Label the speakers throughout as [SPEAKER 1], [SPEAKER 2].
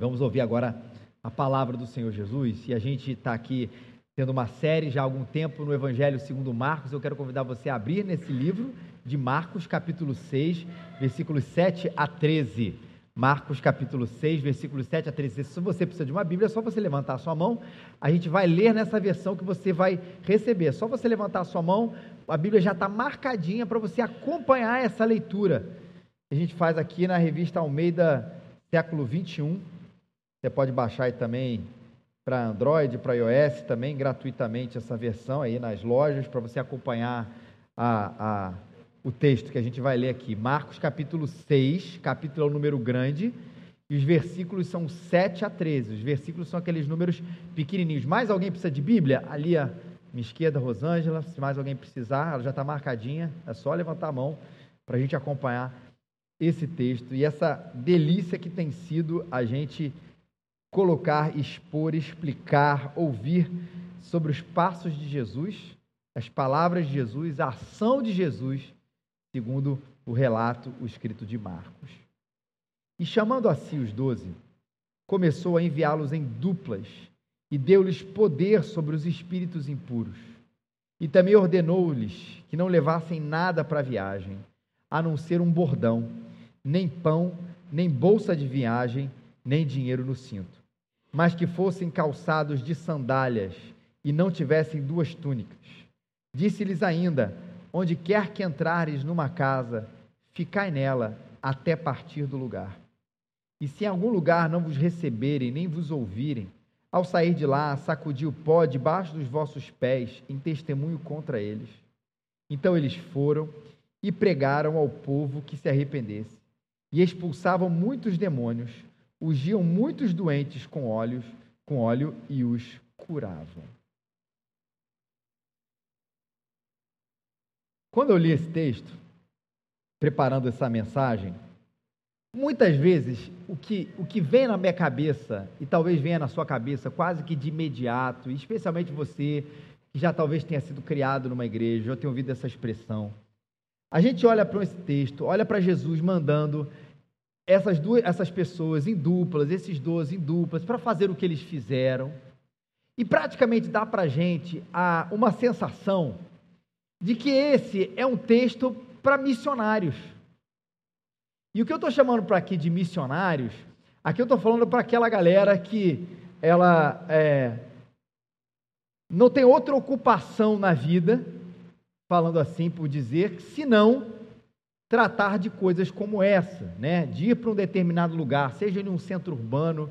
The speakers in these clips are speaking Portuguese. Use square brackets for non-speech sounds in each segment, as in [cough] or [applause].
[SPEAKER 1] Vamos ouvir agora a palavra do Senhor Jesus. E a gente está aqui tendo uma série já há algum tempo no Evangelho segundo Marcos. Eu quero convidar você a abrir nesse livro de Marcos, capítulo 6, versículos 7 a 13. Marcos capítulo 6, versículos 7 a 13. Se você precisa de uma Bíblia, é só você levantar a sua mão. A gente vai ler nessa versão que você vai receber. É só você levantar a sua mão, a Bíblia já está marcadinha para você acompanhar essa leitura. A gente faz aqui na revista Almeida, século 21. Você pode baixar aí também para Android, para iOS também, gratuitamente essa versão aí nas lojas, para você acompanhar a, a, o texto que a gente vai ler aqui. Marcos capítulo 6, capítulo é o número grande, e os versículos são 7 a 13. Os versículos são aqueles números pequenininhos. Mais alguém precisa de Bíblia? Ali à minha esquerda, Rosângela. Se mais alguém precisar, ela já está marcadinha. É só levantar a mão para a gente acompanhar esse texto e essa delícia que tem sido a gente colocar, expor, explicar, ouvir sobre os passos de Jesus, as palavras de Jesus, a ação de Jesus, segundo o relato, o escrito de Marcos. E chamando a si os doze, começou a enviá-los em duplas e deu-lhes poder sobre os espíritos impuros. E também ordenou-lhes que não levassem nada para a viagem, a não ser um bordão, nem pão, nem bolsa de viagem, nem dinheiro no cinto mas que fossem calçados de sandálias e não tivessem duas túnicas. Disse-lhes ainda: Onde quer que entrares numa casa, ficai nela até partir do lugar. E se em algum lugar não vos receberem, nem vos ouvirem, ao sair de lá, sacudi o pó debaixo dos vossos pés, em testemunho contra eles. Então eles foram e pregaram ao povo que se arrependesse, e expulsavam muitos demônios ungiam muitos doentes com óleos, com óleo e os curavam. Quando eu li esse texto, preparando essa mensagem, muitas vezes o que, o que vem na minha cabeça, e talvez venha na sua cabeça quase que de imediato, especialmente você que já talvez tenha sido criado numa igreja, ou tenha ouvido essa expressão. A gente olha para esse texto, olha para Jesus mandando essas, duas, essas pessoas em duplas, esses doze em duplas, para fazer o que eles fizeram. E praticamente dá para a gente uma sensação de que esse é um texto para missionários. E o que eu estou chamando para aqui de missionários, aqui eu estou falando para aquela galera que ela é, não tem outra ocupação na vida, falando assim por dizer, senão tratar de coisas como essa, né? de ir para um determinado lugar, seja em um centro urbano,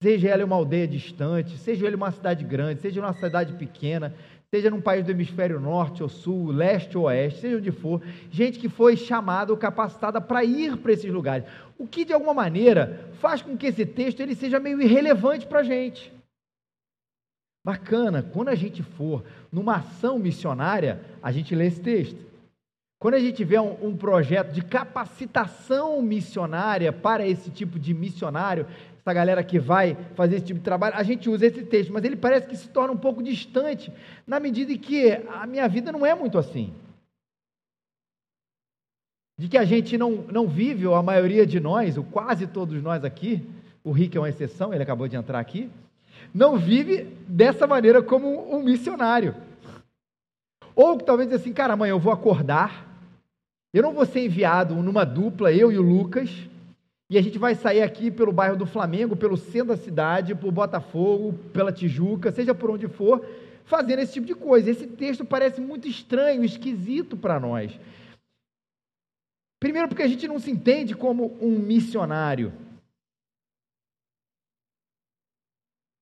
[SPEAKER 1] seja ele uma aldeia distante, seja ele uma cidade grande, seja uma cidade pequena, seja num país do hemisfério norte ou sul, leste ou oeste, seja onde for, gente que foi chamada ou capacitada para ir para esses lugares. O que de alguma maneira faz com que esse texto ele seja meio irrelevante para a gente. Bacana, quando a gente for numa ação missionária, a gente lê esse texto. Quando a gente vê um, um, projeto de capacitação missionária para esse tipo de missionário, essa galera que vai fazer esse tipo de trabalho, a gente usa esse texto, mas ele parece que se torna um pouco distante, na medida em que a minha vida não é muito assim. De que a gente não, não vive, ou a maioria de nós, ou quase todos nós aqui, o Rick é uma exceção, ele acabou de entrar aqui, não vive dessa maneira como um missionário. Ou talvez assim, cara, amanhã eu vou acordar, eu não vou ser enviado numa dupla, eu e o Lucas, e a gente vai sair aqui pelo bairro do Flamengo, pelo centro da cidade, por Botafogo, pela Tijuca, seja por onde for, fazendo esse tipo de coisa. Esse texto parece muito estranho, esquisito para nós. Primeiro, porque a gente não se entende como um missionário.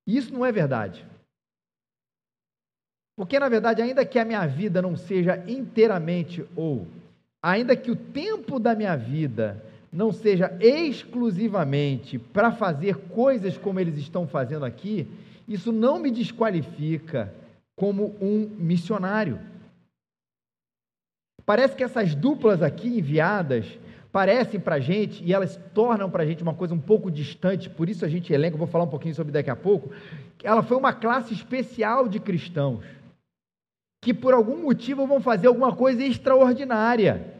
[SPEAKER 1] Isso não é verdade. Porque, na verdade, ainda que a minha vida não seja inteiramente ou ainda que o tempo da minha vida não seja exclusivamente para fazer coisas como eles estão fazendo aqui, isso não me desqualifica como um missionário. Parece que essas duplas aqui enviadas parecem para a gente e elas tornam para a gente uma coisa um pouco distante, por isso a gente elenca, vou falar um pouquinho sobre daqui a pouco. Ela foi uma classe especial de cristãos que por algum motivo vão fazer alguma coisa extraordinária.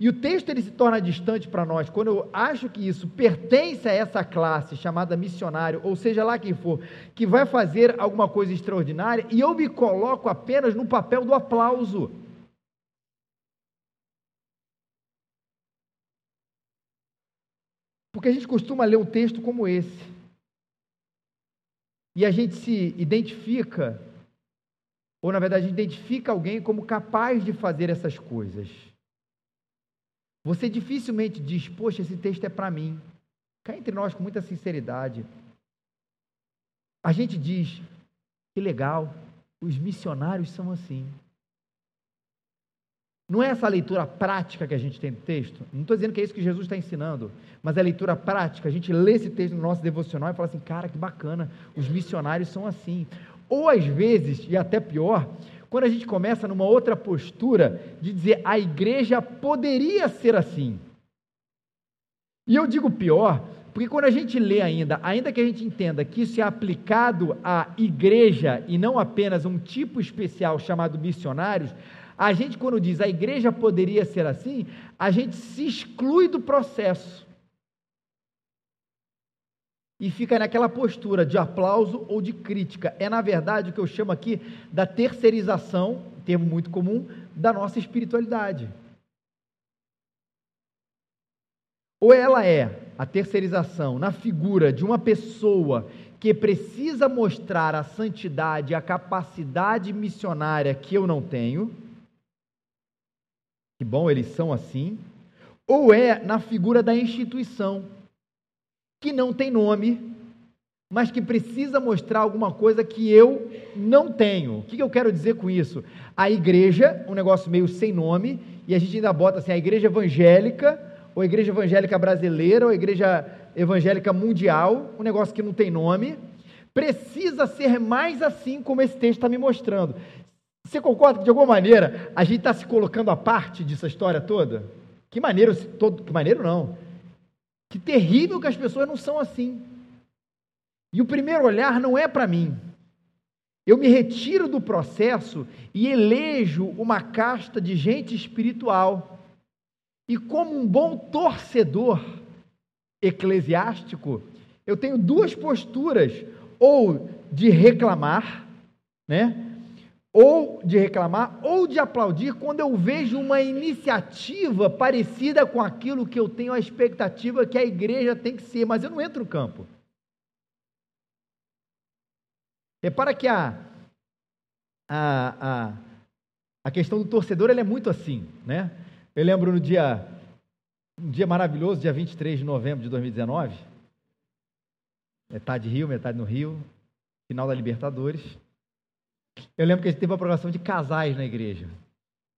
[SPEAKER 1] E o texto ele se torna distante para nós quando eu acho que isso pertence a essa classe chamada missionário, ou seja lá quem for, que vai fazer alguma coisa extraordinária, e eu me coloco apenas no papel do aplauso. Porque a gente costuma ler um texto como esse. E a gente se identifica, ou na verdade, identifica alguém como capaz de fazer essas coisas. Você dificilmente diz, poxa, esse texto é para mim. Cá entre nós com muita sinceridade. A gente diz, que legal, os missionários são assim. Não é essa leitura prática que a gente tem do texto. Não estou dizendo que é isso que Jesus está ensinando, mas é a leitura prática. A gente lê esse texto no nosso devocional e fala assim: cara, que bacana, os missionários são assim. Ou às vezes, e até pior, quando a gente começa numa outra postura de dizer a igreja poderia ser assim. E eu digo pior, porque quando a gente lê ainda, ainda que a gente entenda que isso é aplicado à igreja e não apenas um tipo especial chamado missionários, a gente, quando diz a igreja poderia ser assim, a gente se exclui do processo e fica naquela postura de aplauso ou de crítica. É, na verdade, o que eu chamo aqui da terceirização, termo muito comum, da nossa espiritualidade. Ou ela é a terceirização na figura de uma pessoa que precisa mostrar a santidade, a capacidade missionária que eu não tenho. Que bom, eles são assim. Ou é na figura da instituição que não tem nome, mas que precisa mostrar alguma coisa que eu não tenho. O que eu quero dizer com isso? A igreja, um negócio meio sem nome, e a gente ainda bota assim, a igreja evangélica, ou a igreja evangélica brasileira, ou a igreja evangélica mundial, um negócio que não tem nome, precisa ser mais assim como esse texto está me mostrando. Você concorda que, de alguma maneira, a gente está se colocando à parte dessa história toda? Que maneiro, todo, que maneiro não. Que terrível que as pessoas não são assim. E o primeiro olhar não é para mim. Eu me retiro do processo e elejo uma casta de gente espiritual. E como um bom torcedor eclesiástico, eu tenho duas posturas, ou de reclamar, né? Ou de reclamar, ou de aplaudir quando eu vejo uma iniciativa parecida com aquilo que eu tenho a expectativa que a igreja tem que ser, mas eu não entro no campo. Repara que a, a, a, a questão do torcedor é muito assim, né? Eu lembro no dia, um dia maravilhoso, dia 23 de novembro de 2019, metade Rio, metade no Rio, final da Libertadores. Eu lembro que a gente teve uma programação de casais na igreja.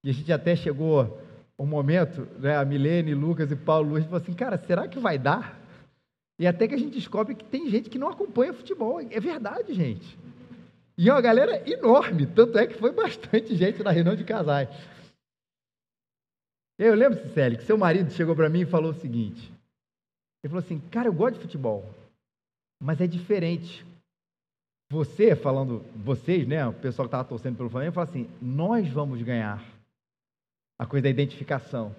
[SPEAKER 1] E a gente até chegou um momento, né, a Milene, Lucas e Paulo Luiz falou assim, cara, será que vai dar? E até que a gente descobre que tem gente que não acompanha futebol. É verdade, gente. E é uma galera enorme, tanto é que foi [laughs] bastante gente na reunião de casais. Eu lembro, Cicely, que seu marido chegou para mim e falou o seguinte: ele falou assim, cara, eu gosto de futebol, mas é diferente você, falando, vocês, né, o pessoal que estava torcendo pelo Flamengo, fala assim: nós vamos ganhar. A coisa da identificação.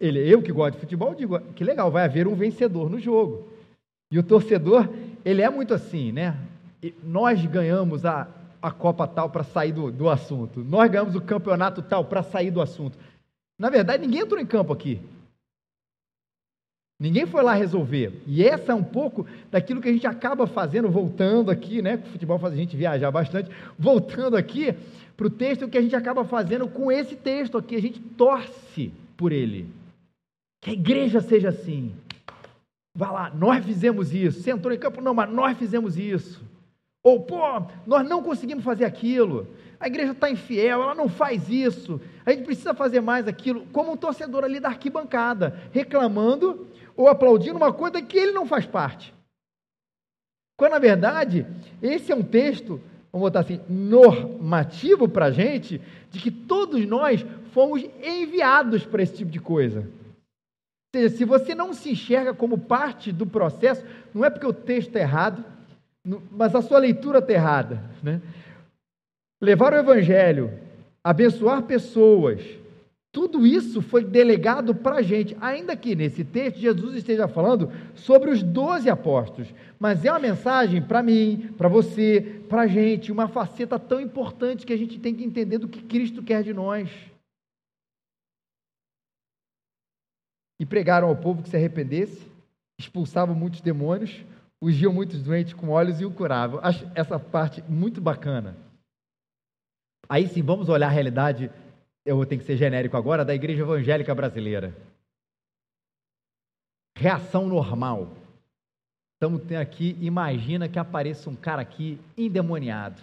[SPEAKER 1] Ele, eu que gosto de futebol, digo, que legal, vai haver um vencedor no jogo. E o torcedor, ele é muito assim, né? Nós ganhamos a, a Copa tal para sair do, do assunto. Nós ganhamos o campeonato tal para sair do assunto. Na verdade, ninguém entrou em campo aqui. Ninguém foi lá resolver. E essa é um pouco daquilo que a gente acaba fazendo, voltando aqui, né? O futebol faz a gente viajar bastante. Voltando aqui para o texto, que a gente acaba fazendo com esse texto aqui, a gente torce por ele. Que a igreja seja assim. Vá lá, nós fizemos isso. Você entrou em campo? Não, mas nós fizemos isso. Ou, pô, nós não conseguimos fazer aquilo. A igreja está infiel, ela não faz isso. A gente precisa fazer mais aquilo. Como um torcedor ali da arquibancada, reclamando ou aplaudindo uma coisa que ele não faz parte. Quando, na verdade, esse é um texto, vamos botar assim, normativo para a gente, de que todos nós fomos enviados para esse tipo de coisa. Ou seja, se você não se enxerga como parte do processo, não é porque o texto está errado, mas a sua leitura está errada. Né? Levar o Evangelho, abençoar pessoas, Tudo isso foi delegado para a gente, ainda que nesse texto Jesus esteja falando sobre os doze apóstolos, mas é uma mensagem para mim, para você, para a gente, uma faceta tão importante que a gente tem que entender do que Cristo quer de nós. E pregaram ao povo que se arrependesse, expulsavam muitos demônios, ungiam muitos doentes com olhos e o curavam. Acho essa parte muito bacana. Aí sim, vamos olhar a realidade eu ter que ser genérico agora, da igreja evangélica brasileira. Reação normal. Estamos aqui, imagina que apareça um cara aqui endemoniado.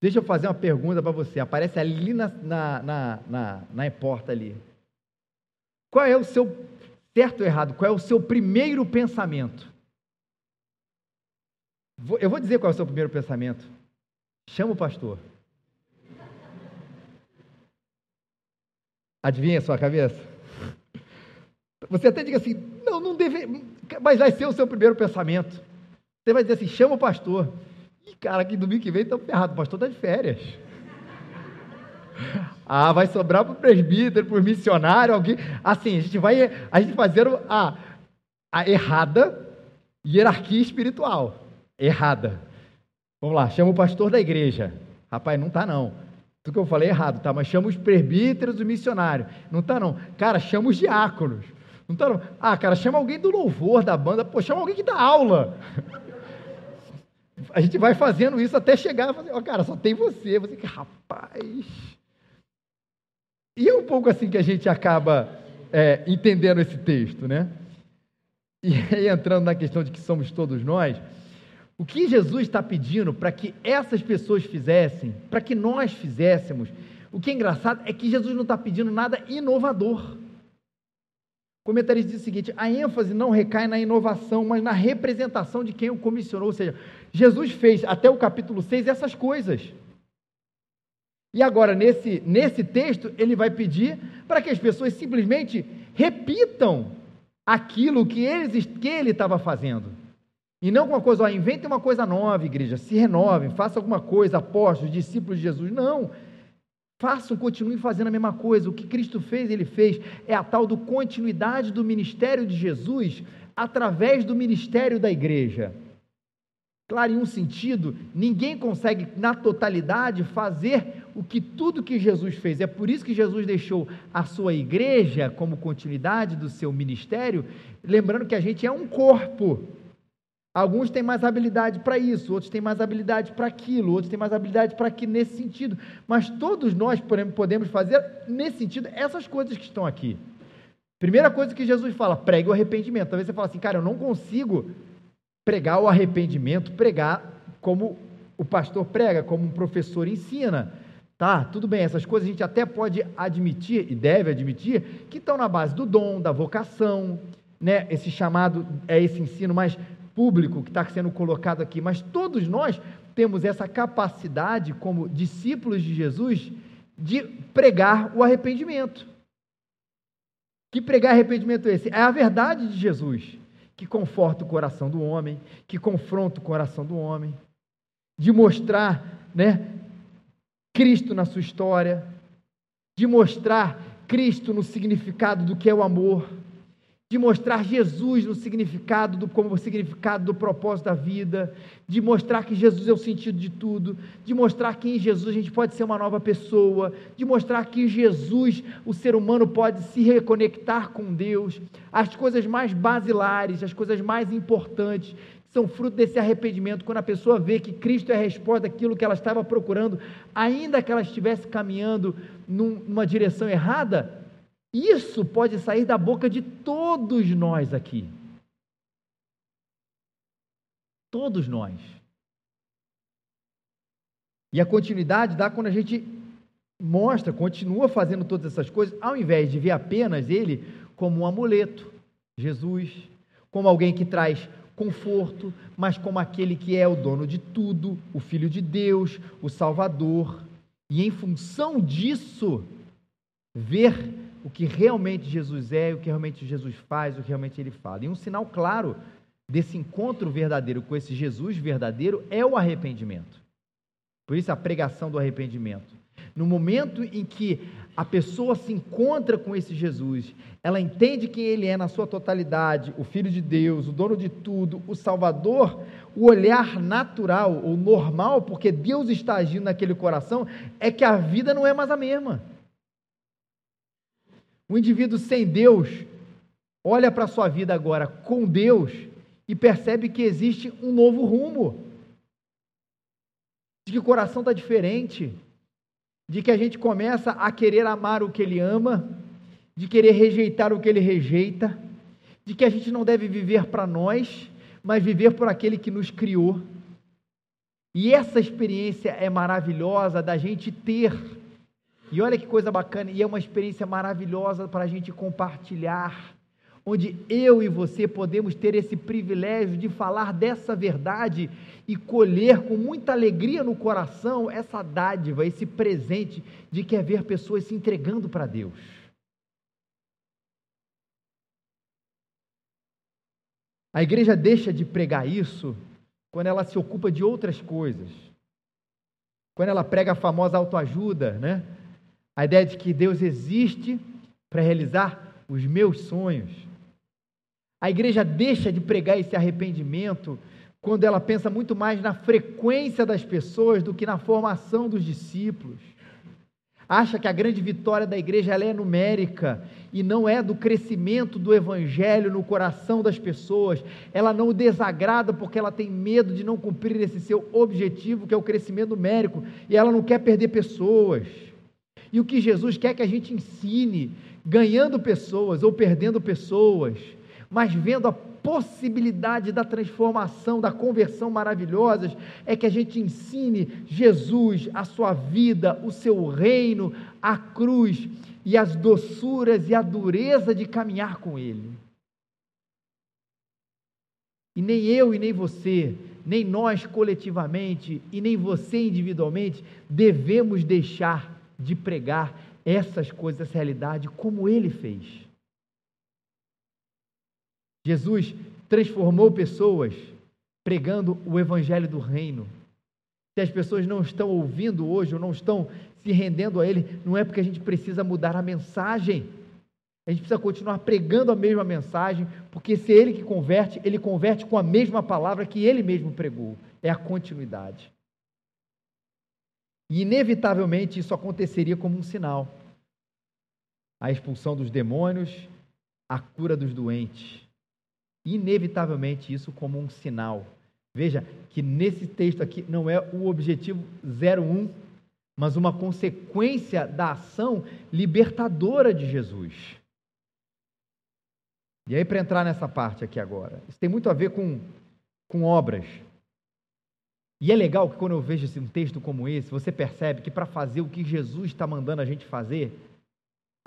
[SPEAKER 1] Deixa eu fazer uma pergunta para você. Aparece ali na, na, na, na, na porta ali. Qual é o seu, certo ou errado, qual é o seu primeiro pensamento? Eu vou dizer qual é o seu primeiro pensamento. Chama o pastor. Adivinha a sua cabeça? Você até diga assim, não, não deve, mas vai ser o seu primeiro pensamento. Você vai dizer assim, chama o pastor. E cara, que domingo que vem estamos ferrados, o pastor está de férias. [laughs] Ah, vai sobrar para o presbítero, para o missionário, alguém. Assim, a gente vai a gente fazendo a, a errada hierarquia espiritual. Errada. Vamos lá, chama o pastor da igreja. Rapaz, não está não. Tudo que eu falei errado, tá? Mas chama os presbíteros e missionários. Não tá, não. Cara, chama os diáconos. Não tá, não. Ah, cara, chama alguém do louvor da banda. Pô, chama alguém que dá aula. [laughs] A gente vai fazendo isso até chegar e fazer, ó, cara, só tem você. Você que, rapaz. E é um pouco assim que a gente acaba é, entendendo esse texto, né? E aí, entrando na questão de que somos todos nós, o que Jesus está pedindo para que essas pessoas fizessem, para que nós fizéssemos, o que é engraçado é que Jesus não está pedindo nada inovador. O comentarista diz o seguinte: a ênfase não recai na inovação, mas na representação de quem o comissionou. Ou seja, Jesus fez até o capítulo 6 essas coisas. E agora, nesse, nesse texto, ele vai pedir para que as pessoas simplesmente repitam aquilo que, eles, que ele estava fazendo. E não uma coisa, ó, invente uma coisa nova, igreja, se renovem, faça alguma coisa, apóstolos, discípulos de Jesus. Não. Façam, continuem fazendo a mesma coisa. O que Cristo fez, ele fez. É a tal do continuidade do ministério de Jesus através do ministério da igreja. Claro, em um sentido, ninguém consegue na totalidade fazer o que tudo que Jesus fez. É por isso que Jesus deixou a sua igreja como continuidade do seu ministério, lembrando que a gente é um corpo. Alguns têm mais habilidade para isso, outros têm mais habilidade para aquilo, outros têm mais habilidade para aqui nesse sentido. Mas todos nós podemos fazer nesse sentido essas coisas que estão aqui. Primeira coisa que Jesus fala, pregue o arrependimento. Talvez você fale assim, cara, eu não consigo pregar o arrependimento, pregar como o pastor prega, como um professor ensina. Tá, tudo bem, essas coisas a gente até pode admitir e deve admitir que estão na base do dom, da vocação, né? Esse chamado é esse ensino, mas público que está sendo colocado aqui, mas todos nós temos essa capacidade, como discípulos de Jesus, de pregar o arrependimento. Que pregar arrependimento é esse? É a verdade de Jesus, que conforta o coração do homem, que confronta o coração do homem, de mostrar, né, Cristo na sua história, de mostrar Cristo no significado do que é o amor de mostrar Jesus no significado do como significado do propósito da vida, de mostrar que Jesus é o sentido de tudo, de mostrar que em Jesus a gente pode ser uma nova pessoa, de mostrar que em Jesus o ser humano pode se reconectar com Deus, as coisas mais basilares, as coisas mais importantes, são fruto desse arrependimento, quando a pessoa vê que Cristo é a resposta daquilo que ela estava procurando, ainda que ela estivesse caminhando numa direção errada, isso pode sair da boca de todos nós aqui. Todos nós. E a continuidade dá quando a gente mostra, continua fazendo todas essas coisas, ao invés de ver apenas ele como um amuleto, Jesus, como alguém que traz conforto, mas como aquele que é o dono de tudo, o Filho de Deus, o Salvador. E em função disso, ver o que realmente Jesus é, o que realmente Jesus faz, o que realmente ele fala. E um sinal claro desse encontro verdadeiro com esse Jesus verdadeiro é o arrependimento. Por isso a pregação do arrependimento. No momento em que a pessoa se encontra com esse Jesus, ela entende quem ele é na sua totalidade, o Filho de Deus, o dono de tudo, o Salvador, o olhar natural ou normal, porque Deus está agindo naquele coração, é que a vida não é mais a mesma. O indivíduo sem Deus olha para a sua vida agora com Deus e percebe que existe um novo rumo, de que o coração está diferente, de que a gente começa a querer amar o que ele ama, de querer rejeitar o que ele rejeita, de que a gente não deve viver para nós, mas viver por aquele que nos criou. E essa experiência é maravilhosa da gente ter. E olha que coisa bacana, e é uma experiência maravilhosa para a gente compartilhar onde eu e você podemos ter esse privilégio de falar dessa verdade e colher com muita alegria no coração essa dádiva, esse presente de que é ver pessoas se entregando para Deus. A igreja deixa de pregar isso quando ela se ocupa de outras coisas. Quando ela prega a famosa autoajuda, né? A ideia de que Deus existe para realizar os meus sonhos. A igreja deixa de pregar esse arrependimento quando ela pensa muito mais na frequência das pessoas do que na formação dos discípulos. Acha que a grande vitória da igreja é numérica e não é do crescimento do evangelho no coração das pessoas. Ela não o desagrada porque ela tem medo de não cumprir esse seu objetivo, que é o crescimento numérico, e ela não quer perder pessoas. E o que Jesus quer que a gente ensine, ganhando pessoas ou perdendo pessoas, mas vendo a possibilidade da transformação, da conversão maravilhosas, é que a gente ensine Jesus, a sua vida, o seu reino, a cruz e as doçuras e a dureza de caminhar com Ele. E nem eu e nem você, nem nós coletivamente e nem você individualmente devemos deixar de pregar essas coisas, essa realidade, como Ele fez. Jesus transformou pessoas pregando o evangelho do reino. Se as pessoas não estão ouvindo hoje ou não estão se rendendo a Ele, não é porque a gente precisa mudar a mensagem. A gente precisa continuar pregando a mesma mensagem, porque se Ele que converte, Ele converte com a mesma palavra que Ele mesmo pregou. É a continuidade. E inevitavelmente isso aconteceria como um sinal. A expulsão dos demônios, a cura dos doentes inevitavelmente isso como um sinal. Veja que nesse texto aqui não é o objetivo 01, mas uma consequência da ação libertadora de Jesus. E aí, para entrar nessa parte aqui agora, isso tem muito a ver com, com obras. E é legal que quando eu vejo um texto como esse, você percebe que para fazer o que Jesus está mandando a gente fazer,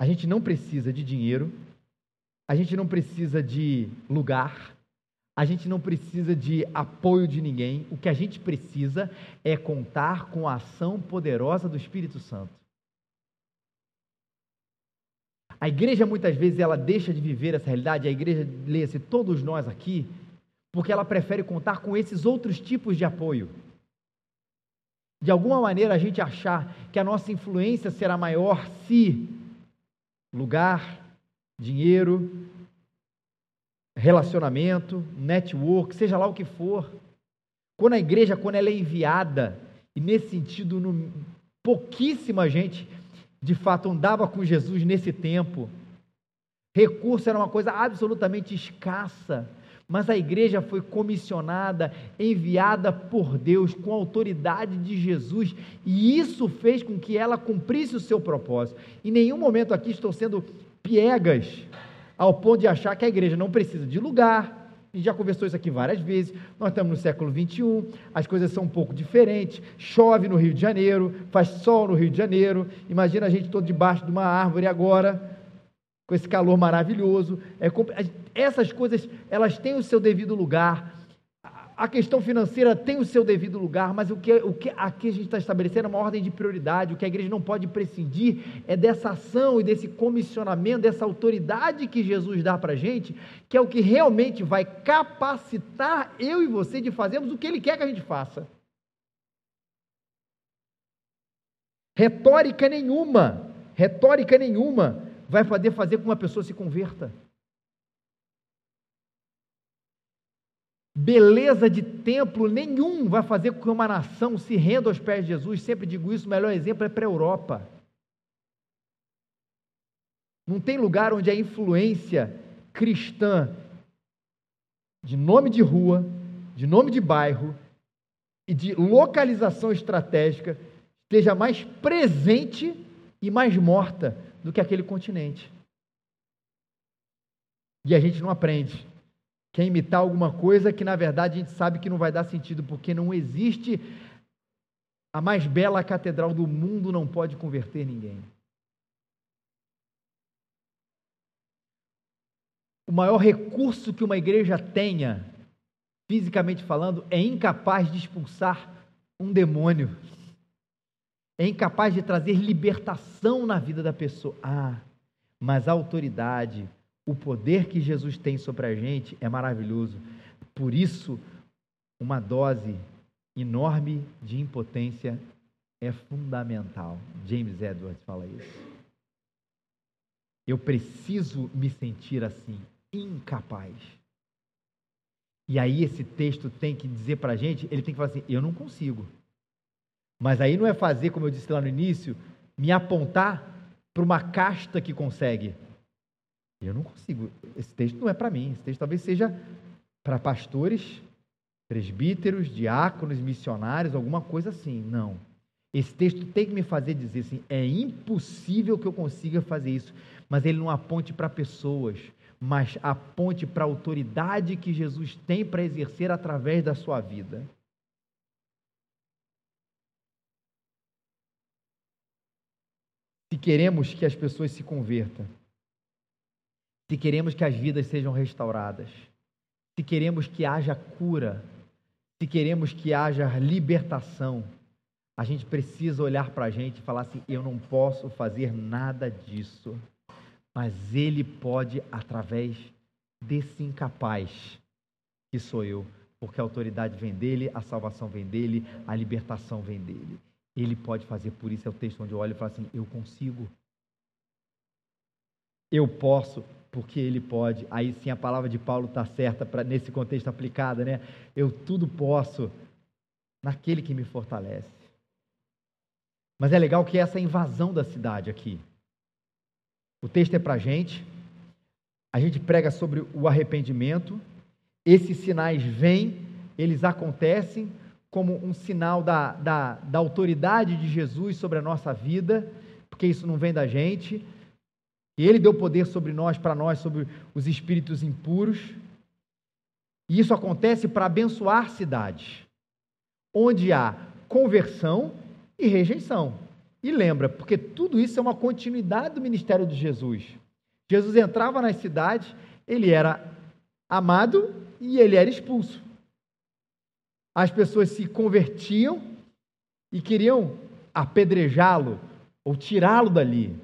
[SPEAKER 1] a gente não precisa de dinheiro, a gente não precisa de lugar, a gente não precisa de apoio de ninguém. O que a gente precisa é contar com a ação poderosa do Espírito Santo. A igreja muitas vezes ela deixa de viver essa realidade, a igreja, leia-se todos nós aqui, porque ela prefere contar com esses outros tipos de apoio. De alguma maneira a gente achar que a nossa influência será maior se lugar, dinheiro, relacionamento, network, seja lá o que for. Quando a igreja, quando ela é enviada, e nesse sentido, no, pouquíssima gente de fato andava com Jesus nesse tempo. Recurso era uma coisa absolutamente escassa, mas a igreja foi comissionada, enviada por Deus com a autoridade de Jesus, e isso fez com que ela cumprisse o seu propósito. Em nenhum momento aqui estou sendo piegas ao ponto de achar que a igreja não precisa de lugar. A gente já conversou isso aqui várias vezes. Nós estamos no século 21, as coisas são um pouco diferentes. Chove no Rio de Janeiro, faz sol no Rio de Janeiro. Imagina a gente todo debaixo de uma árvore agora, com esse calor maravilhoso. É, essas coisas, elas têm o seu devido lugar a questão financeira tem o seu devido lugar, mas o que, o que aqui a gente está estabelecendo é uma ordem de prioridade. O que a igreja não pode prescindir é dessa ação e desse comissionamento, dessa autoridade que Jesus dá para a gente, que é o que realmente vai capacitar eu e você de fazermos o que Ele quer que a gente faça. Retórica nenhuma, retórica nenhuma vai poder fazer com que uma pessoa se converta. Beleza de templo nenhum vai fazer com que uma nação se renda aos pés de Jesus. Sempre digo isso, o melhor exemplo é para a Europa. Não tem lugar onde a influência cristã de nome de rua, de nome de bairro e de localização estratégica esteja mais presente e mais morta do que aquele continente. E a gente não aprende quer imitar alguma coisa que na verdade a gente sabe que não vai dar sentido, porque não existe a mais bela catedral do mundo não pode converter ninguém. O maior recurso que uma igreja tenha, fisicamente falando, é incapaz de expulsar um demônio. É incapaz de trazer libertação na vida da pessoa. Ah, mas a autoridade, o poder que Jesus tem sobre a gente é maravilhoso. Por isso, uma dose enorme de impotência é fundamental. James Edwards fala isso. Eu preciso me sentir assim, incapaz. E aí esse texto tem que dizer para a gente, ele tem que falar assim, eu não consigo. Mas aí não é fazer, como eu disse lá no início, me apontar para uma casta que consegue. Eu não consigo. Esse texto não é para mim. Esse texto talvez seja para pastores, presbíteros, diáconos, missionários, alguma coisa assim. Não. Esse texto tem que me fazer dizer assim: é impossível que eu consiga fazer isso. Mas ele não aponte para pessoas, mas aponte para a autoridade que Jesus tem para exercer através da sua vida. Se queremos que as pessoas se convertam, se queremos que as vidas sejam restauradas, se queremos que haja cura, se queremos que haja libertação, a gente precisa olhar para a gente e falar assim: eu não posso fazer nada disso, mas Ele pode através desse incapaz que sou eu, porque a autoridade vem dele, a salvação vem dele, a libertação vem dele. Ele pode fazer, por isso é o texto onde eu olho e falo assim: eu consigo. Eu posso, porque Ele pode. Aí sim a palavra de Paulo está certa para nesse contexto aplicada, né? Eu tudo posso naquele que me fortalece. Mas é legal que essa invasão da cidade aqui. O texto é para a gente. A gente prega sobre o arrependimento. Esses sinais vêm, eles acontecem como um sinal da, da, da autoridade de Jesus sobre a nossa vida, porque isso não vem da gente, e Ele deu poder sobre nós, para nós, sobre os espíritos impuros. E isso acontece para abençoar cidades, onde há conversão e rejeição. E lembra, porque tudo isso é uma continuidade do ministério de Jesus. Jesus entrava nas cidades, ele era amado e ele era expulso. As pessoas se convertiam e queriam apedrejá-lo ou tirá-lo dali.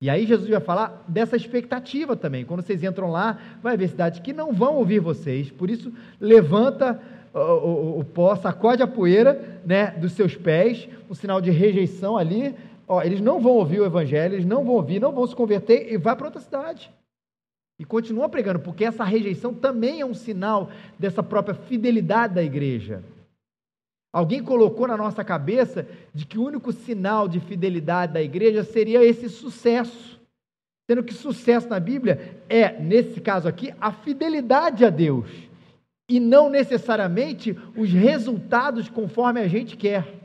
[SPEAKER 1] E aí Jesus vai falar dessa expectativa também. Quando vocês entram lá, vai haver cidades que não vão ouvir vocês. Por isso, levanta o, o, o pó, sacode a poeira né, dos seus pés, um sinal de rejeição ali. Ó, eles não vão ouvir o evangelho, eles não vão ouvir, não vão se converter e vai para outra cidade. E continua pregando, porque essa rejeição também é um sinal dessa própria fidelidade da igreja. Alguém colocou na nossa cabeça de que o único sinal de fidelidade da igreja seria esse sucesso. Sendo que sucesso na Bíblia é, nesse caso aqui, a fidelidade a Deus. E não necessariamente os resultados conforme a gente quer.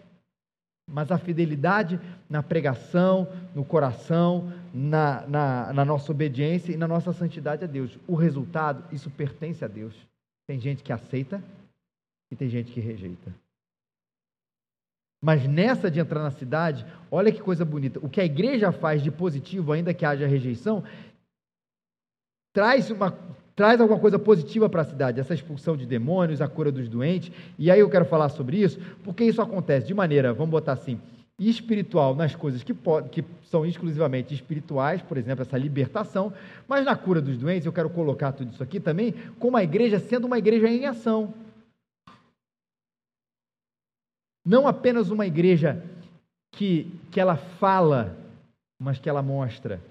[SPEAKER 1] Mas a fidelidade na pregação, no coração, na, na, na nossa obediência e na nossa santidade a Deus. O resultado, isso pertence a Deus. Tem gente que aceita e tem gente que rejeita. Mas nessa de entrar na cidade, olha que coisa bonita. O que a igreja faz de positivo, ainda que haja rejeição, traz, uma, traz alguma coisa positiva para a cidade. Essa expulsão de demônios, a cura dos doentes. E aí eu quero falar sobre isso, porque isso acontece de maneira, vamos botar assim, espiritual nas coisas que, que são exclusivamente espirituais, por exemplo, essa libertação, mas na cura dos doentes, eu quero colocar tudo isso aqui também, como a igreja sendo uma igreja em ação. Não apenas uma igreja que, que ela fala, mas que ela mostra.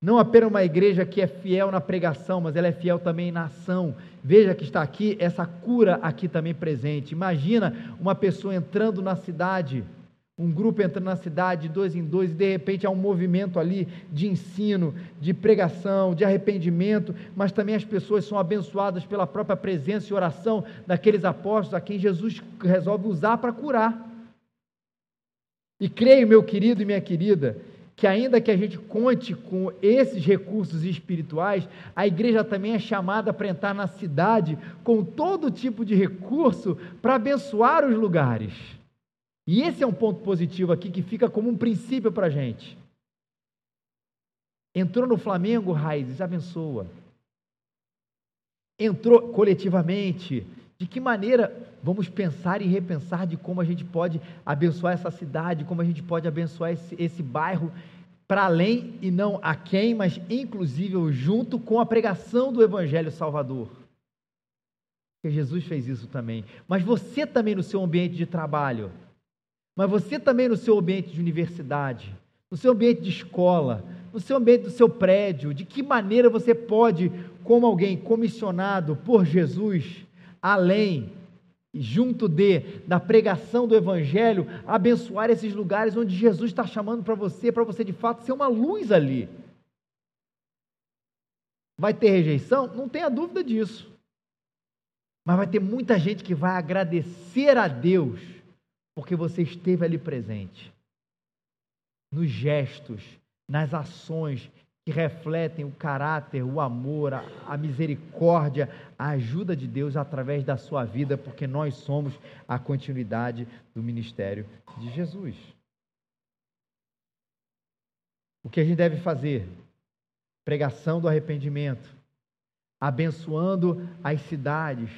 [SPEAKER 1] Não apenas uma igreja que é fiel na pregação, mas ela é fiel também na ação. Veja que está aqui essa cura aqui também presente. Imagina uma pessoa entrando na cidade, um grupo entrando na cidade, dois em dois, e de repente há um movimento ali de ensino, de pregação, de arrependimento, mas também as pessoas são abençoadas pela própria presença e oração daqueles apóstolos a quem Jesus resolve usar para curar. E creio, meu querido e minha querida, que ainda que a gente conte com esses recursos espirituais, a igreja também é chamada para entrar na cidade com todo tipo de recurso para abençoar os lugares. E esse é um ponto positivo aqui que fica como um princípio para a gente. Entrou no Flamengo, Raízes, abençoa. Entrou coletivamente, de que maneira vamos pensar e repensar de como a gente pode abençoar essa cidade, como a gente pode abençoar esse, esse bairro para além e não a quem, mas inclusive junto com a pregação do Evangelho Salvador. Porque Jesus fez isso também. Mas você também no seu ambiente de trabalho, mas você também no seu ambiente de universidade, no seu ambiente de escola, no seu ambiente do seu prédio, de que maneira você pode, como alguém comissionado por Jesus, além junto de da pregação do evangelho, abençoar esses lugares onde Jesus está chamando para você, para você de fato ser uma luz ali. Vai ter rejeição? Não tenha dúvida disso. Mas vai ter muita gente que vai agradecer a Deus porque você esteve ali presente. Nos gestos, nas ações que refletem o caráter, o amor, a, a, misericórdia, a ajuda de Deus através da sua vida, porque nós somos a continuidade do ministério de Jesus. O que a gente deve fazer? Pregação do arrependimento, abençoando as cidades,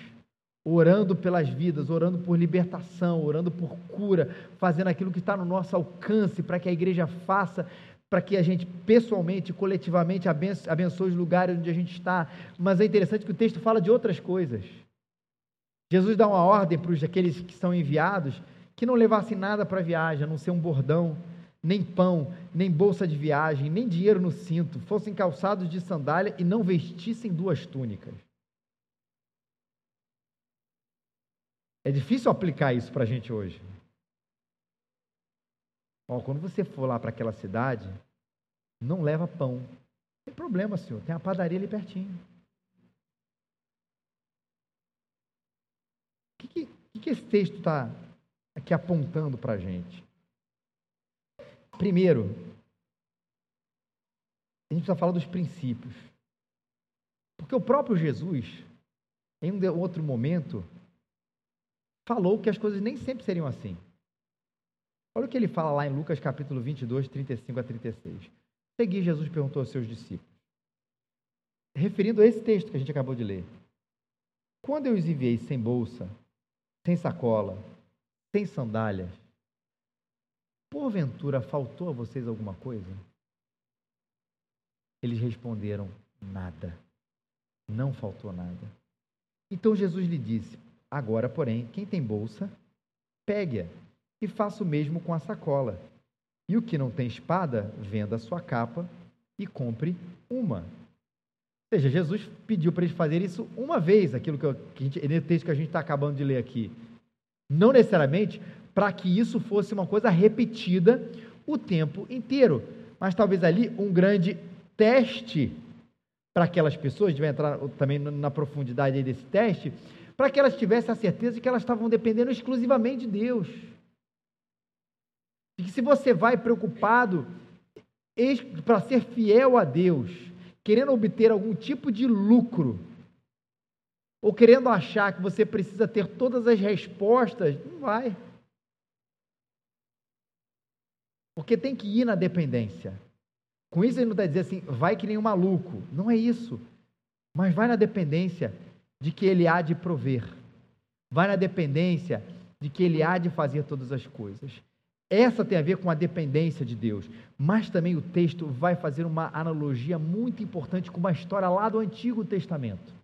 [SPEAKER 1] orando pelas vidas, orando por libertação, orando por cura, fazendo aquilo que está no nosso alcance para que a igreja faça para que a gente pessoalmente, coletivamente abençoe os lugares onde a gente está. Mas é interessante que o texto fala de outras coisas. Jesus dá uma ordem para aqueles que são enviados que não levassem nada para a viagem, a não ser um bordão, nem pão, nem bolsa de viagem, nem dinheiro no cinto, fossem calçados de sandália e não vestissem duas túnicas. É difícil aplicar isso para a gente hoje. Ó, quando você for lá para aquela cidade, não leva pão. Não tem problema, senhor. Tem a padaria ali pertinho. O que, que, que esse texto está aqui apontando para a gente? Primeiro, a gente precisa falar dos princípios. Porque o próprio Jesus, em um outro momento, falou que as coisas nem sempre seriam assim. Olha o que ele fala lá em Lucas capítulo 22, 35 a 36. Segui, Jesus perguntou aos seus discípulos, referindo a esse texto que a gente acabou de ler. Quando eu os enviei sem bolsa, sem sacola, sem sandálias, porventura faltou a vocês alguma coisa? Eles responderam: nada. Não faltou nada. Então Jesus lhe disse: Agora, porém, quem tem bolsa, pegue-a e faça o mesmo com a sacola. E o que não tem espada, venda a sua capa e compre uma. Ou seja, Jesus pediu para eles fazerem isso uma vez, aquilo que, eu, que gente, texto que a gente está acabando de ler aqui. Não necessariamente para que isso fosse uma coisa repetida o tempo inteiro, mas talvez ali um grande teste para aquelas pessoas, a gente vai entrar também na profundidade desse teste, para que elas tivessem a certeza de que elas estavam dependendo exclusivamente de Deus. De que se você vai preocupado para ser fiel a Deus, querendo obter algum tipo de lucro, ou querendo achar que você precisa ter todas as respostas, não vai. Porque tem que ir na dependência. Com isso ele não está dizendo assim, vai que nem um maluco. Não é isso. Mas vai na dependência de que ele há de prover. Vai na dependência de que ele há de fazer todas as coisas. Essa tem a ver com a dependência de Deus, mas também o texto vai fazer uma analogia muito importante com uma história lá do Antigo Testamento.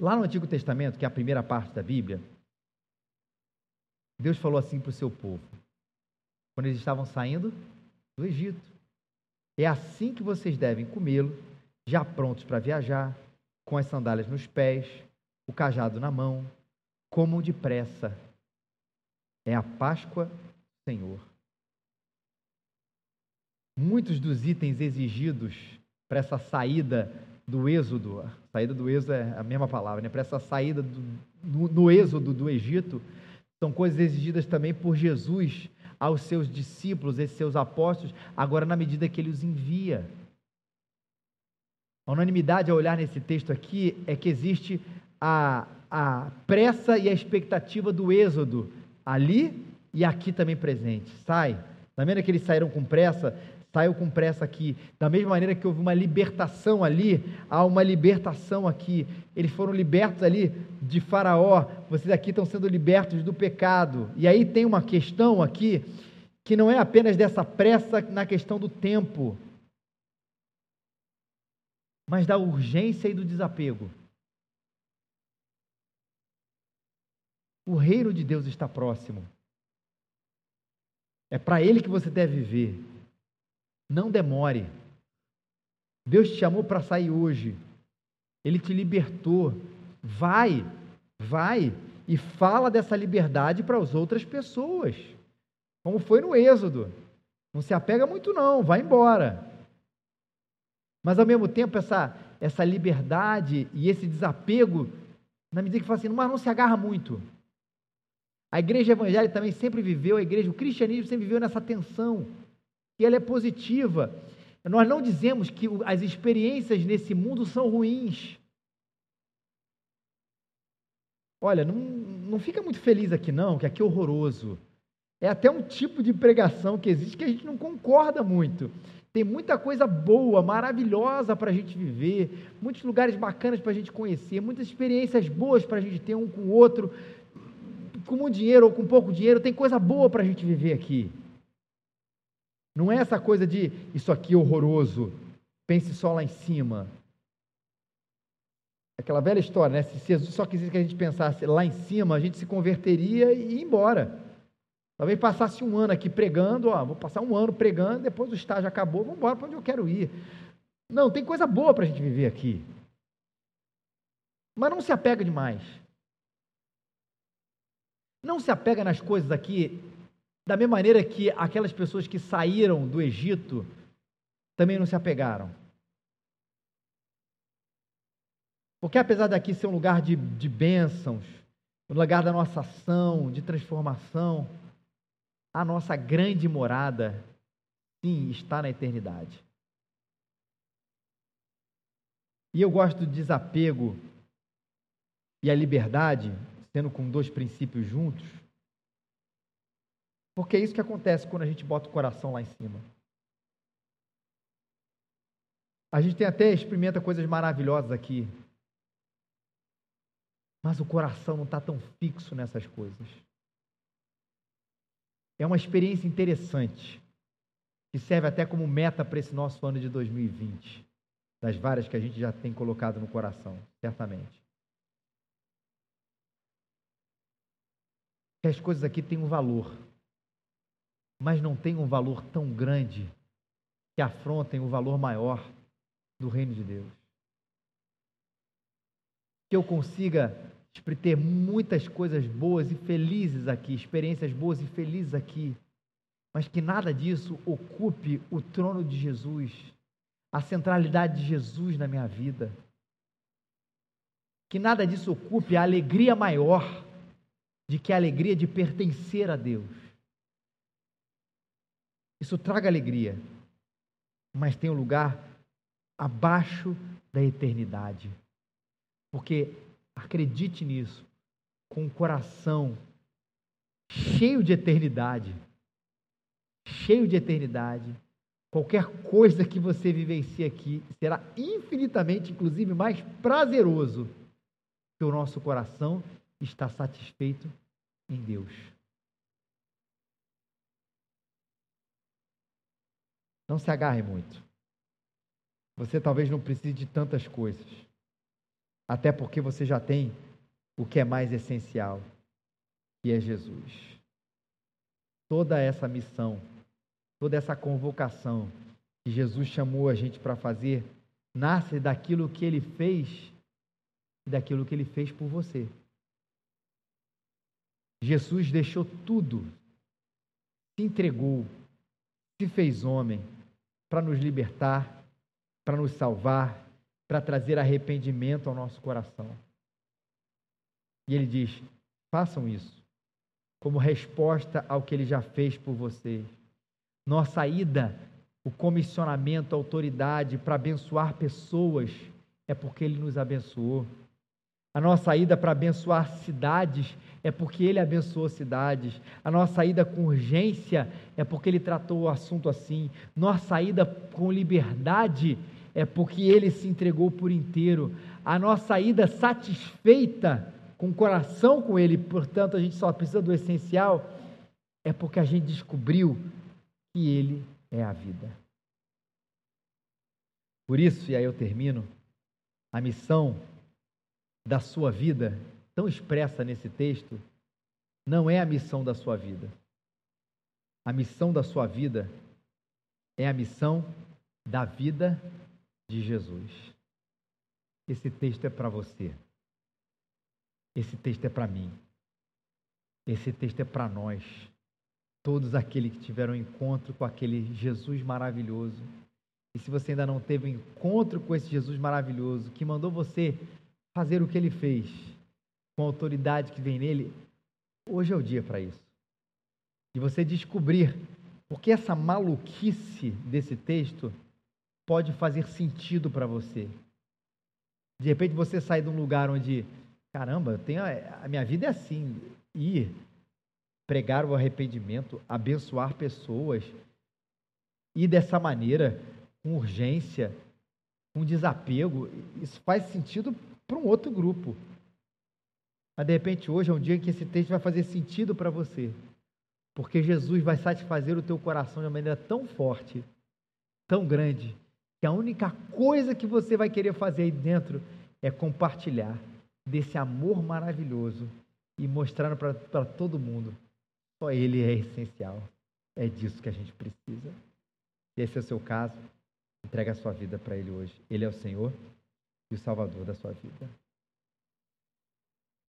[SPEAKER 1] Lá no Antigo Testamento, que é a primeira parte da Bíblia, Deus falou assim para o seu povo, quando eles estavam saindo do Egito: É assim que vocês devem comê-lo, já prontos para viajar, com as sandálias nos pés, o cajado na mão, comam depressa. É a Páscoa do Senhor. Muitos dos itens exigidos para essa saída do êxodo, saída do êxodo é a mesma palavra, né? para essa saída do, no, no êxodo do Egito, são coisas exigidas também por Jesus aos seus discípulos, esses seus apóstolos, agora na medida que ele os envia. A unanimidade ao olhar nesse texto aqui é que existe a, a pressa e a expectativa do êxodo ali e aqui também presente. Sai. Da maneira que eles saíram com pressa, saiu com pressa aqui. Da mesma maneira que houve uma libertação ali, há uma libertação aqui. Eles foram libertos ali de Faraó, vocês aqui estão sendo libertos do pecado. E aí tem uma questão aqui que não é apenas dessa pressa na questão do tempo, mas da urgência e do desapego. O reino de Deus está próximo. É para ele que você deve viver. Não demore. Deus te chamou para sair hoje. Ele te libertou. Vai, vai e fala dessa liberdade para as outras pessoas. Como foi no Êxodo. Não se apega muito, não, vai embora. Mas ao mesmo tempo, essa, essa liberdade e esse desapego, na medida que fala assim, mas não se agarra muito. A igreja evangélica também sempre viveu, a igreja, o cristianismo sempre viveu nessa tensão e ela é positiva. Nós não dizemos que as experiências nesse mundo são ruins. Olha, não, não fica muito feliz aqui não, que aqui é horroroso. É até um tipo de pregação que existe que a gente não concorda muito. Tem muita coisa boa, maravilhosa para a gente viver, muitos lugares bacanas para a gente conhecer, muitas experiências boas para a gente ter um com o outro, com muito dinheiro ou com pouco dinheiro, tem coisa boa para a gente viver aqui. Não é essa coisa de isso aqui é horroroso, pense só lá em cima. Aquela velha história, né? Se Jesus só quisesse que a gente pensasse lá em cima, a gente se converteria e ia embora. Talvez passasse um ano aqui pregando, ó, vou passar um ano pregando, depois o estágio acabou, vamos embora para onde eu quero ir. Não, tem coisa boa para a gente viver aqui. Mas não se apega demais. Não se apega nas coisas aqui da mesma maneira que aquelas pessoas que saíram do Egito também não se apegaram. Porque apesar daqui ser um lugar de, de bênçãos, um lugar da nossa ação, de transformação, a nossa grande morada, sim, está na eternidade. E eu gosto do desapego e a liberdade, sendo com dois princípios juntos, porque é isso que acontece quando a gente bota o coração lá em cima. A gente tem até experimenta coisas maravilhosas aqui. Mas o coração não está tão fixo nessas coisas. É uma experiência interessante, que serve até como meta para esse nosso ano de 2020, das várias que a gente já tem colocado no coração, certamente. Que as coisas aqui têm um valor mas não tem um valor tão grande que afrontem o valor maior do reino de Deus. Que eu consiga ter muitas coisas boas e felizes aqui, experiências boas e felizes aqui, mas que nada disso ocupe o trono de Jesus, a centralidade de Jesus na minha vida. Que nada disso ocupe a alegria maior de que a alegria de pertencer a Deus. Isso traga alegria, mas tem um lugar abaixo da eternidade. Porque acredite nisso, com o coração cheio de eternidade, cheio de eternidade, qualquer coisa que você vivencie aqui será infinitamente, inclusive, mais prazeroso, que o nosso coração está satisfeito em Deus. Não se agarre muito. Você talvez não precise de tantas coisas. Até porque você já tem o que é mais essencial, que é Jesus. toda essa missão, toda essa convocação que Jesus chamou a gente para fazer, nasce daquilo que ele fez e daquilo que ele fez por você. Jesus deixou tudo, se entregou, se fez homem para nos libertar, para nos salvar, para trazer arrependimento ao nosso coração. E ele diz: façam isso como resposta ao que ele já fez por vocês. Nossa ida, o comissionamento, a autoridade para abençoar pessoas é porque ele nos abençoou. A nossa ida para abençoar cidades é porque ele abençoou cidades. A nossa ida com urgência é porque ele tratou o assunto assim. Nossa ida com liberdade é porque ele se entregou por inteiro. A nossa ida satisfeita com o coração com ele, portanto, a gente só precisa do essencial, é porque a gente descobriu que ele é a vida. Por isso, e aí eu termino, a missão da sua vida, tão expressa nesse texto, não é a missão da sua vida. A missão da sua vida é a missão da vida de Jesus. Esse texto é para você. Esse texto é para mim. Esse texto é para nós. Todos aqueles que tiveram encontro com aquele Jesus maravilhoso. E se você ainda não teve um encontro com esse Jesus maravilhoso, que mandou você fazer o que ele fez, com a autoridade que vem nele, hoje é o dia para isso. E você descobrir porque essa maluquice desse texto pode fazer sentido para você. De repente você sai de um lugar onde caramba, eu tenho, a minha vida é assim, ir, pregar o arrependimento, abençoar pessoas, e dessa maneira, com urgência, com desapego, isso faz sentido para um outro grupo. Mas de repente hoje é um dia em que esse texto vai fazer sentido para você. Porque Jesus vai satisfazer o teu coração de uma maneira tão forte, tão grande, que a única coisa que você vai querer fazer aí dentro é compartilhar desse amor maravilhoso e mostrando para todo mundo. Só Ele é essencial. É disso que a gente precisa. Se esse é o seu caso, entregue a sua vida para Ele hoje. Ele é o Senhor e o Salvador da sua vida.